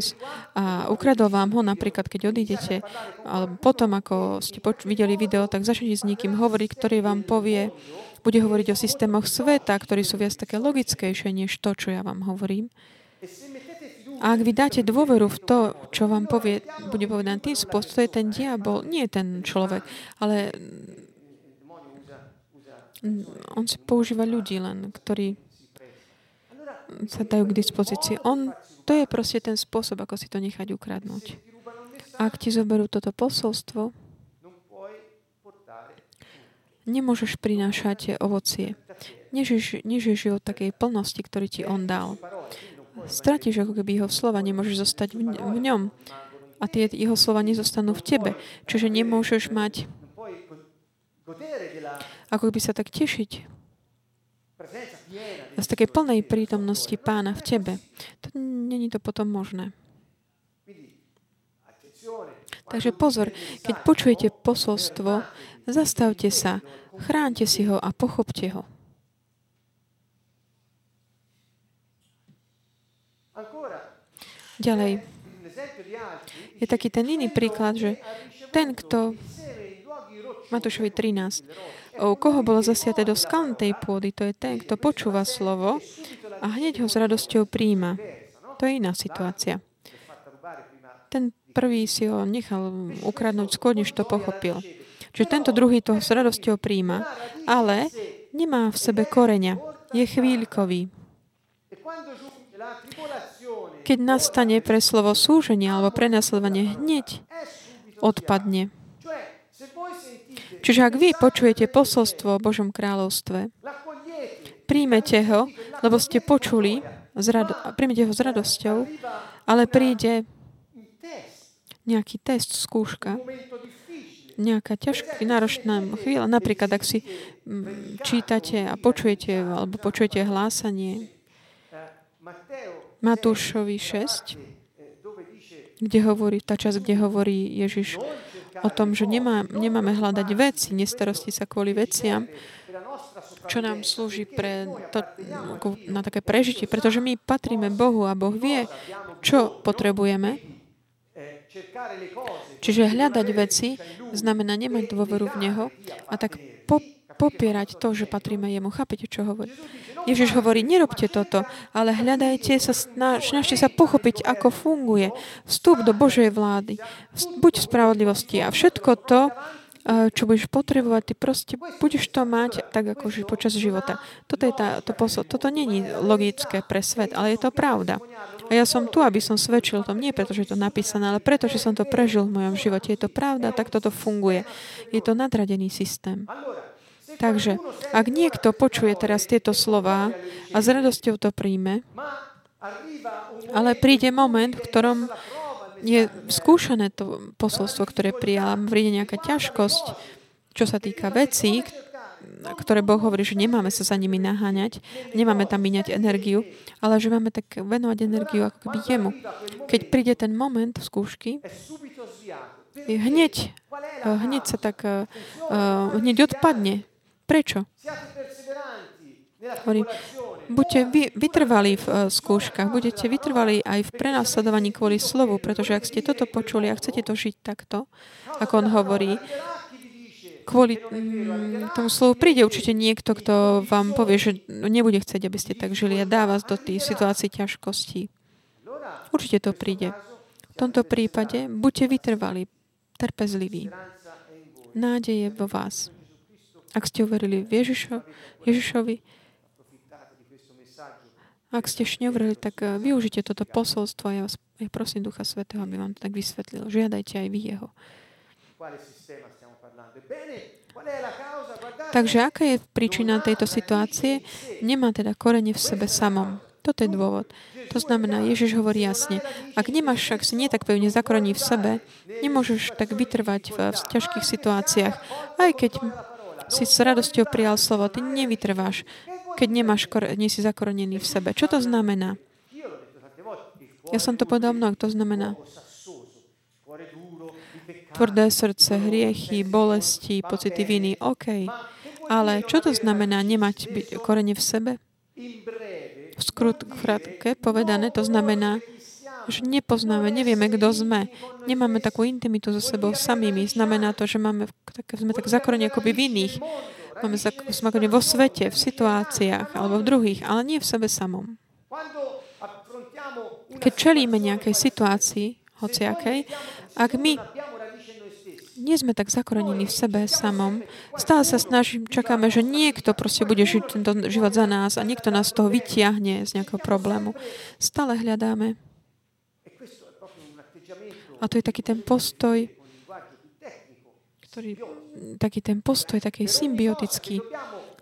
a ukradol vám ho, napríklad keď odídete, alebo potom, ako ste poč- videli video, tak začnite s niekým hovoriť, ktorý vám povie, bude hovoriť o systémoch sveta, ktorí sú viac také logickejšie, než to, čo ja vám hovorím. A ak vy dáte dôveru v to, čo vám povie, bude povedané tým spôsobom, to je ten diabol, nie ten človek, ale on si používa ľudí len, ktorí sa dajú k dispozícii. On, to je proste ten spôsob, ako si to nechať ukradnúť. Ak ti zoberú toto posolstvo, nemôžeš prinášať ovocie. Nežiš, nežiš život takej plnosti, ktorý ti on dal. Stratíš ako keby jeho slova, nemôžeš zostať v, ňom. A tie jeho slova nezostanú v tebe. Čiže nemôžeš mať ako by sa tak tešiť z takej plnej prítomnosti pána v tebe. To není to potom možné. Takže pozor, keď počujete posolstvo, zastavte sa Chránte si ho a pochopte ho. Ďalej. Je taký ten iný príklad, že ten, kto Matúšovi 13. O koho bolo zasiate do skalnej pôdy, to je ten, kto počúva slovo a hneď ho s radosťou príjma. To je iná situácia. Ten prvý si ho nechal ukradnúť skôr, než to pochopil. Čiže tento druhý to s radosťou príjma, ale nemá v sebe koreňa. Je chvíľkový. Keď nastane pre slovo súženie alebo prenasledovanie, hneď odpadne. Čiže ak vy počujete posolstvo o Božom kráľovstve, príjmete ho, lebo ste počuli, príjmete ho s radosťou, ale príde nejaký test, skúška, nejaká ťažká, náročná chvíľa. Napríklad, ak si mm, čítate a počujete, alebo počujete hlásanie Matúšovi 6, kde hovorí, tá časť, kde hovorí Ježiš o tom, že nemá, nemáme hľadať veci, nestarosti sa kvôli veciam, čo nám slúži pre to, na také prežitie, pretože my patríme Bohu a Boh vie, čo potrebujeme. Čiže hľadať veci znamená nemať dôveru v Neho a tak po, popierať to, že patríme Jemu. Chápete, čo hovorí? Ježiš hovorí, nerobte toto, ale hľadajte sa, snažte sa pochopiť, ako funguje vstup do Božej vlády, buď v spravodlivosti a všetko to, eh, čo budeš potrebovať, ty proste budeš to mať tak ako počas života. Toto, je tá, to posol, toto není logické pre svet, ale je to pravda. A ja som tu, aby som svedčil tom, nie preto, že je to napísané, ale preto, že som to prežil v mojom živote. Je to pravda, tak toto funguje. Je to nadradený systém. Takže, ak niekto počuje teraz tieto slova a s radosťou to príjme, ale príde moment, v ktorom je skúšané to posolstvo, ktoré prijala, príde nejaká ťažkosť, čo sa týka vecí, ktoré Boh hovorí, že nemáme sa za nimi naháňať, nemáme tam míňať energiu, ale že máme tak venovať energiu ako keby jemu. Keď príde ten moment skúšky, hneď, hneď sa tak, hneď odpadne Prečo? Hovorí, buďte vy, vytrvalí v uh, skúškach, budete vytrvalí aj v prenasledovaní kvôli slovu, pretože ak ste toto počuli a chcete to žiť takto, ako on hovorí, kvôli mm, tomu slovu príde určite niekto, kto vám povie, že nebude chcieť, aby ste tak žili a dá vás do tých situácií ťažkostí. Určite to príde. V tomto prípade buďte vytrvalí, trpezliví. Nádej je vo vás. Ak ste uverili v Ježišo, Ježišovi, ak ste ešte tak eh, využite toto posolstvo a ja vás ja prosím Ducha Svetého, aby vám to tak vysvetlil. Žiadajte aj vy Jeho. Takže aká je príčina tejto situácie? Nemá teda korene v sebe samom. Toto je dôvod. To znamená, Ježiš hovorí jasne, ak nemáš, ak si nie tak pevne zakorení v sebe, nemôžeš tak vytrvať v, v ťažkých situáciách, aj keď si s radosťou prijal slovo, ty nevytrváš, keď nemáš, nie si zakorenený v sebe. Čo to znamená? Ja som to povedal mnoho, to znamená tvrdé srdce, hriechy, bolesti, pocity viny. OK. Ale čo to znamená nemať korene v sebe? V skrutke povedané, to znamená, že nepoznáme, nevieme, kto sme. Nemáme takú intimitu so sebou samými. Znamená to, že máme, tak, sme tak zakorení akoby v iných. Máme akoby vo svete, v situáciách alebo v druhých, ale nie v sebe samom. Keď čelíme nejakej situácii, hociakej, ak my nie sme tak zakorenení v sebe samom. Stále sa snažím, čakáme, že niekto proste bude žiť tento život za nás a niekto nás z toho vytiahne z nejakého problému. Stále hľadáme a to je taký ten postoj, ktorý, taký ten postoj, taký symbiotický.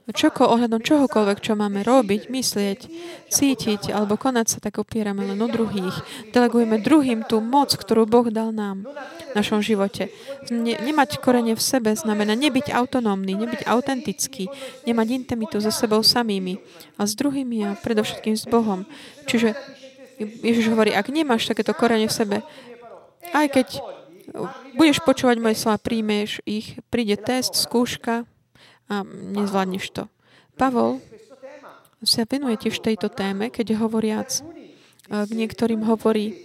Čoko, ohľadom čohokoľvek, čo máme robiť, myslieť, cítiť alebo konať sa, tak opierame len o druhých. Delegujeme druhým tú moc, ktorú Boh dal nám v našom živote. Ne, nemať korene v sebe znamená nebyť autonómny, nebyť autentický, nemať intimitu so sebou samými a s druhými a predovšetkým s Bohom. Čiže Ježiš hovorí, ak nemáš takéto korene v sebe, aj keď budeš počúvať moje slova, príjmeš ich, príde test, skúška a nezvládneš to. Pavol sa venuje tiež tejto téme, keď hovoriac k niektorým hovorí,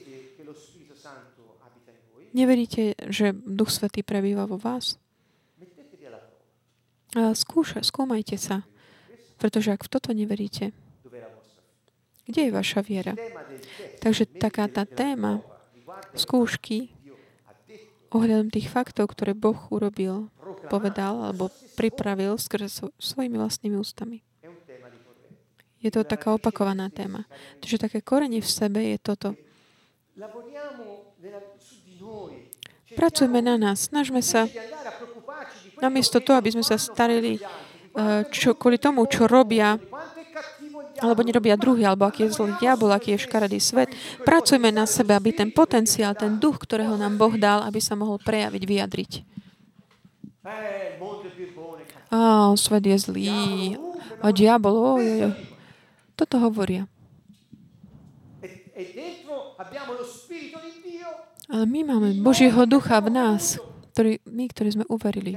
neveríte, že Duch Svetý prebýva vo vás? skúša, skúmajte sa, pretože ak v toto neveríte, kde je vaša viera? Takže taká tá téma skúšky ohľadom tých faktov, ktoré Boh urobil, povedal alebo pripravil skrze svo- svojimi vlastnými ústami. Je to taká opakovaná téma. Takže také korenie v sebe je toto. Pracujme na nás, snažme sa, namiesto toho, aby sme sa starili eh, čo, kvôli tomu, čo robia, alebo nerobia druhý, alebo aký je zlý diabol, aký je škaredý svet. Pracujme na sebe, aby ten potenciál, ten duch, ktorého nám Boh dal, aby sa mohol prejaviť, vyjadriť. Á, svet je zlý. A diabol, oj, oj, oj. Toto hovoria. Ale my máme Božieho ducha v nás, ktorý, my, ktorí sme uverili.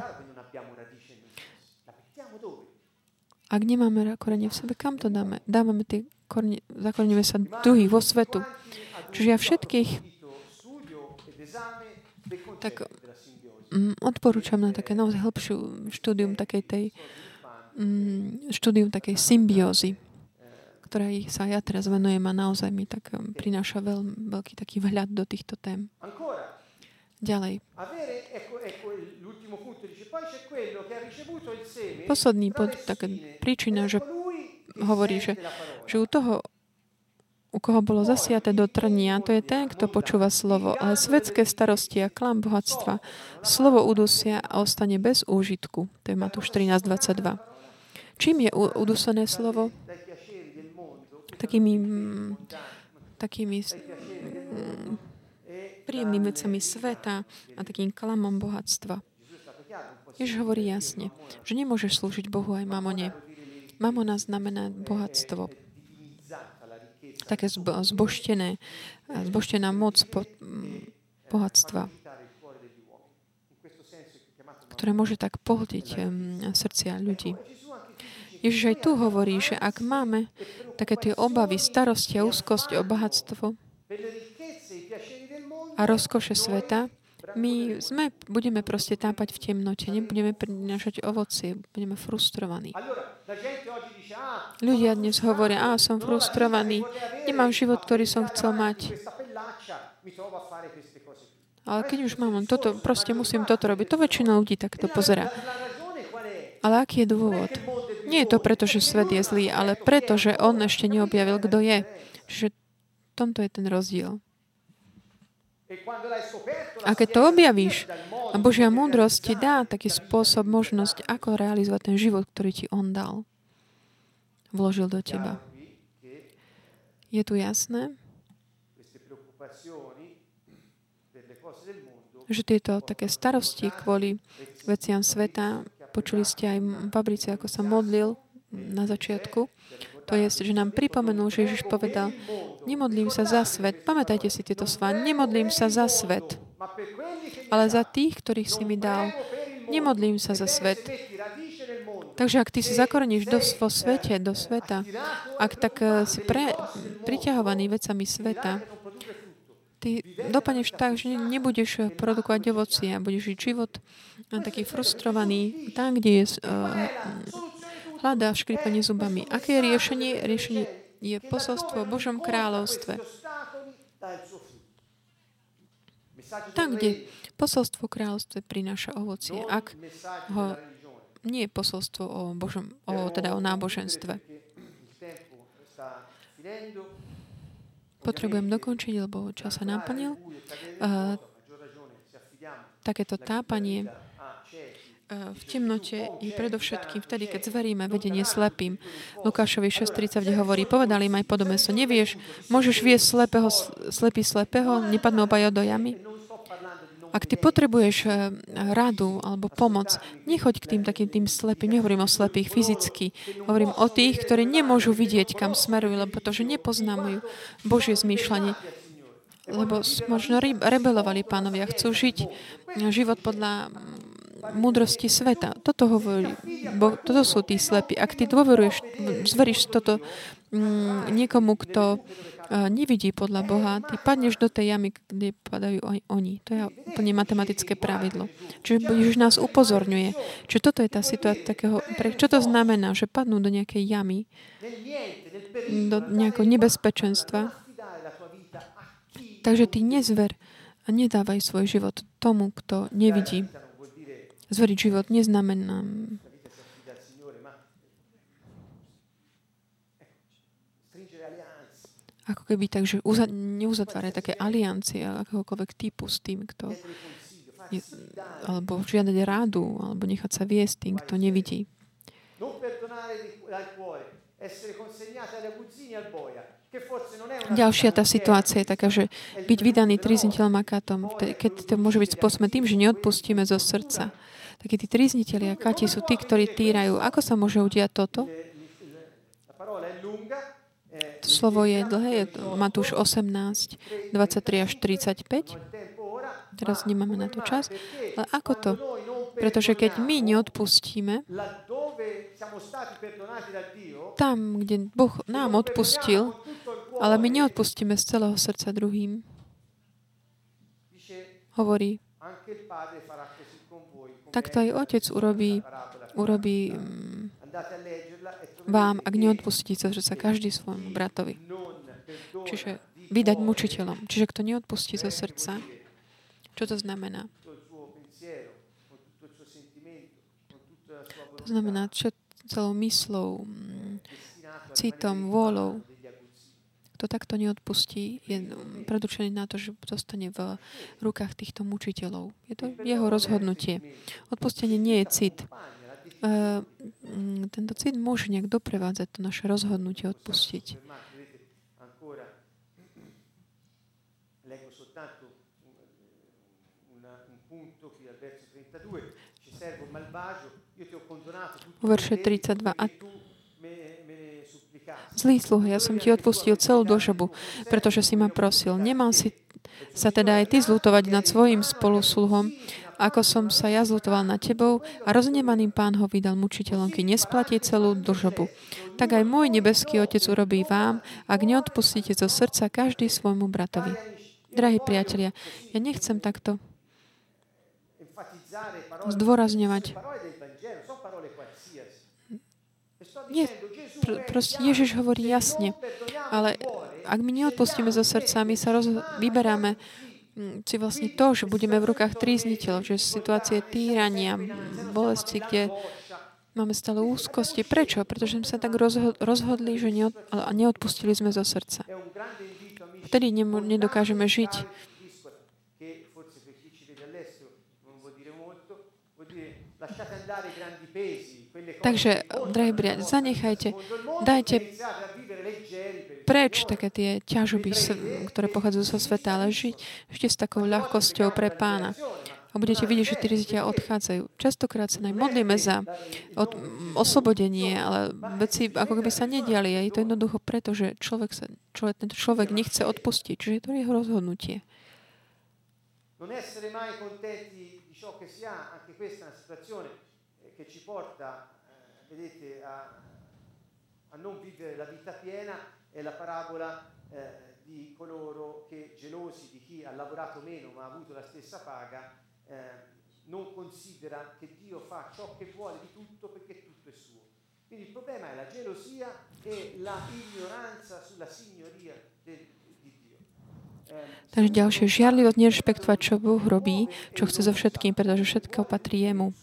Ak nemáme korene v sebe, kam to dáme? Dávame tie korene, zakoreníme sa druhých vo svetu. Čiže ja všetkých tak mm, odporúčam na také naozaj hĺbšiu štúdium takej tej mm, štúdium takej symbiózy, ktorej sa ja teraz venujem a naozaj mi tak mm, prináša veľmi veľký taký vhľad do týchto tém. Ďalej. Posledný bod, taká spine, príčina, že hovorí, že, že u toho, u koho bolo zasiaté do trnia, to je ten, kto počúva slovo, ale svetské starosti a klam bohatstva, slovo udusia a ostane bez úžitku. To je Matúš 13.22. Čím je udusené slovo? Takými, mm, takými mm, príjemnými vecami sveta a takým klamom bohatstva. Ježiš hovorí jasne, že nemôžeš slúžiť Bohu aj mamone. Mamona znamená bohatstvo. Také zbo- zboštené, zboštená moc bohatstva, ktoré môže tak pohltiť srdcia ľudí. Ježiš aj tu hovorí, že ak máme také tie obavy, starosti a úzkosť o bohatstvo a rozkoše sveta, my sme, budeme proste tápať v temnote, nebudeme prinášať ovocie, budeme frustrovaní. Ľudia dnes hovoria, a som frustrovaný, nemám život, ktorý som chcel mať. Ale keď už mám toto, proste musím toto robiť. To väčšina ľudí takto pozera. Ale aký je dôvod? Nie je to preto, že svet je zlý, ale preto, že on ešte neobjavil, kto je. Čiže tomto je ten rozdiel. A la keď to objavíš, a Božia múdrosť ti dá taký spôsob, možnosť, ako realizovať ten život, ktorý ti On dal. Vložil do teba. Je tu jasné, že tieto také starosti kvôli veciam sveta, počuli ste aj Fabrici, ako sa modlil na začiatku, to je, že nám pripomenul, že Ježiš povedal, nemodlím sa za svet. Pamätajte si tieto slova. Nemodlím sa za svet, ale za tých, ktorých si mi dal. Nemodlím sa za svet. Takže ak ty si zakoreníš do, vo svete, do sveta, ak tak eh, si pre, priťahovaný vecami sveta, ty dopadneš tak, že nebudeš produkovať ovocie a budeš žiť život taký frustrovaný tam, kde je uh, a škripanie zubami. Aké je riešenie? Riešenie je posolstvo o Božom kráľovstve. Tam, kde posolstvo kráľovstve prináša ovocie. Ak ho, nie je posolstvo o, Božom, o, teda o náboženstve. Potrebujem dokončiť, lebo čas sa naplnil. Affidiamo Takéto tápanie v temnote je predovšetkým vtedy, keď zveríme vedenie slepým. Lukášovi 6.30 hovorí, povedali im aj podobenstvo, nevieš, môžeš viesť slepého, slepý slepého, nepadnú obaja do jamy? Ak ty potrebuješ eh, radu alebo pomoc, nechoď k tým takým tým slepým. Nehovorím o slepých fyzicky. Hovorím o tých, ktorí nemôžu vidieť, kam smerujú, lebo pretože nepoznajú Božie zmýšľanie. Lebo možno re- rebelovali pánovia. Chcú žiť život podľa múdrosti sveta. Toto hovorí, bo toto sú tí slepí. Ak ty dôveruješ, zveríš toto mm, niekomu, kto uh, nevidí podľa Boha, ty padneš do tej jamy, kde padajú oni. To je úplne matematické pravidlo. Čiže Ježiš nás upozorňuje, že toto je tá situácia takého, čo to znamená, že padnú do nejakej jamy, do nejakého nebezpečenstva. Takže ty nezver a nedávaj svoj život tomu, kto nevidí. Zveriť život neznamená ako keby tak, že uza, neuzatvára také aliancie akéhokoľvek typu s tým, kto je, alebo žiadať rádu, alebo nechať sa viesť tým, kto nevidí. Ďalšia tá situácia je taká, že byť vydaný trizniteľom akátom, keď to môže byť spôsobené tým, že neodpustíme zo srdca. Takí tí trizniteľi a kati sú tí, ktorí týrajú. Ako sa môže udiať toto? To slovo je dlhé, je Matúš 18, 23 až 35. Teraz nemáme na to čas. Ale ako to? Pretože keď my neodpustíme, tam, kde Boh nám odpustil, ale my neodpustíme z celého srdca druhým, hovorí, takto aj Otec urobí, urobí mm, vám, ak neodpustíte zo srdca každý svojmu bratovi. Čiže vydať mučiteľom. Čiže kto neodpustí zo srdca, čo to znamená? To znamená, čo celou myslou, mm, citom, vôľou. Kto takto neodpustí, je predurčený na to, že zostane v rukách týchto mučiteľov. Je to jeho rozhodnutie. Odpustenie nie je cit. Uh, tento cit môže nejak doprevádzať to naše rozhodnutie odpustiť. V verše 32. A Zlý sluha, ja som ti odpustil celú dožobu, pretože si ma prosil. Nemal si sa teda aj ty zlutovať nad svojim spolusluhom, ako som sa ja zlutoval nad tebou a roznemaným pán ho vydal mučiteľom, keď nesplatí celú dožobu. Tak aj môj nebeský Otec urobí vám, ak neodpustíte zo srdca každý svojmu bratovi. Drahí priatelia, ja nechcem takto zdôrazňovať. Nie, pr- proste Ježiš hovorí jasne, ale ak my neodpustíme zo srdca, my sa roz- vyberáme hm, si vlastne to, že budeme v rukách trízniteľov, že situácie týrania, bolesti, kde máme stále úzkosti. Prečo? Pretože sme sa tak rozhodli, že neod- neodpustili sme zo srdca. Vtedy nedokážeme žiť Takže, drahí priateľ, zanechajte, dajte preč také tie ťažoby, ktoré pochádzajú zo sveta, ale žiť ešte s takou ľahkosťou pre pána. A budete vidieť, že tí rizitia odchádzajú. Častokrát sa aj modlíme za od, oslobodenie, ale veci ako keby sa nediali. A je to jednoducho preto, že človek sa, človek, tento človek nechce odpustiť. Čiže to je jeho rozhodnutie. Non essere mai contenti di ciò che si ha, anche questa è una situazione che ci porta, eh, vedete, a, a, non vivere la vita piena è la parabola eh, di coloro che gelosi di chi ha lavorato meno ma ha avuto la stessa paga, eh, non considera che Dio fa ciò che vuole di tutto perché tutto è suo. Quindi il problema è la gelosia e la ignoranza sulla signoria del, di Dio. Takže ďalšie žiarlivosť, nerešpektovať, čo Boh robí, čo chce so všetkým, pretože všetko patrí jemu.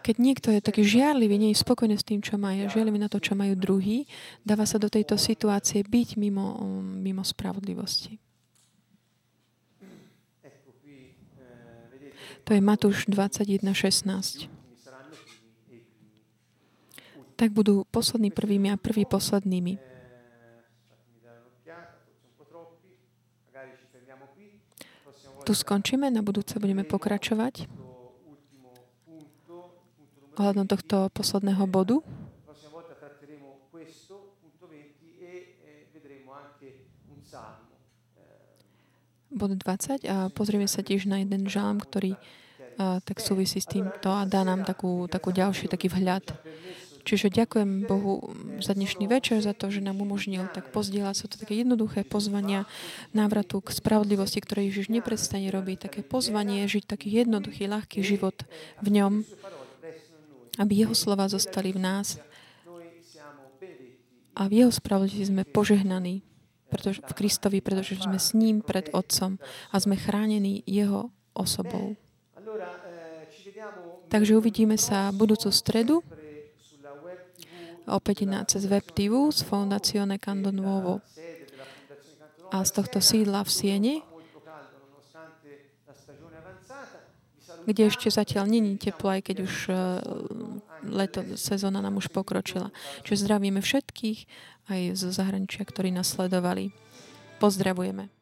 Keď niekto je taký žiarlivý, nie je spokojný s tým, čo má, je žiarlivý na to, čo majú druhý, dáva sa do tejto situácie byť mimo, mimo spravodlivosti. To je Matúš 21.16. Tak budú poslední prvými a prví poslednými. Tu skončíme, na budúce budeme pokračovať ohľadom tohto posledného bodu. bod 20 a pozrieme sa tiež na jeden žalm, ktorý a, tak súvisí s týmto a dá nám takú, takú ďalší taký vhľad. Čiže ďakujem Bohu za dnešný večer, za to, že nám umožnil tak pozdieľať sa to také jednoduché pozvania návratu k spravodlivosti, ktoré Ježiš neprestane robiť. Také pozvanie žiť taký jednoduchý, ľahký život v ňom, aby jeho slova zostali v nás. A v jeho spravodlivosti sme požehnaní pretože, v Kristovi, pretože sme s ním pred Otcom a sme chránení jeho osobou. Takže uvidíme sa budúcu stredu. Opäť na cez web z Fondazione Cando Nuovo a z tohto sídla v Sieni, kde ešte zatiaľ není teplo, aj keď už eh, leto, sezóna nám už pokročila. Čiže zdravíme všetkých aj zo zahraničia, ktorí nás sledovali. Pozdravujeme.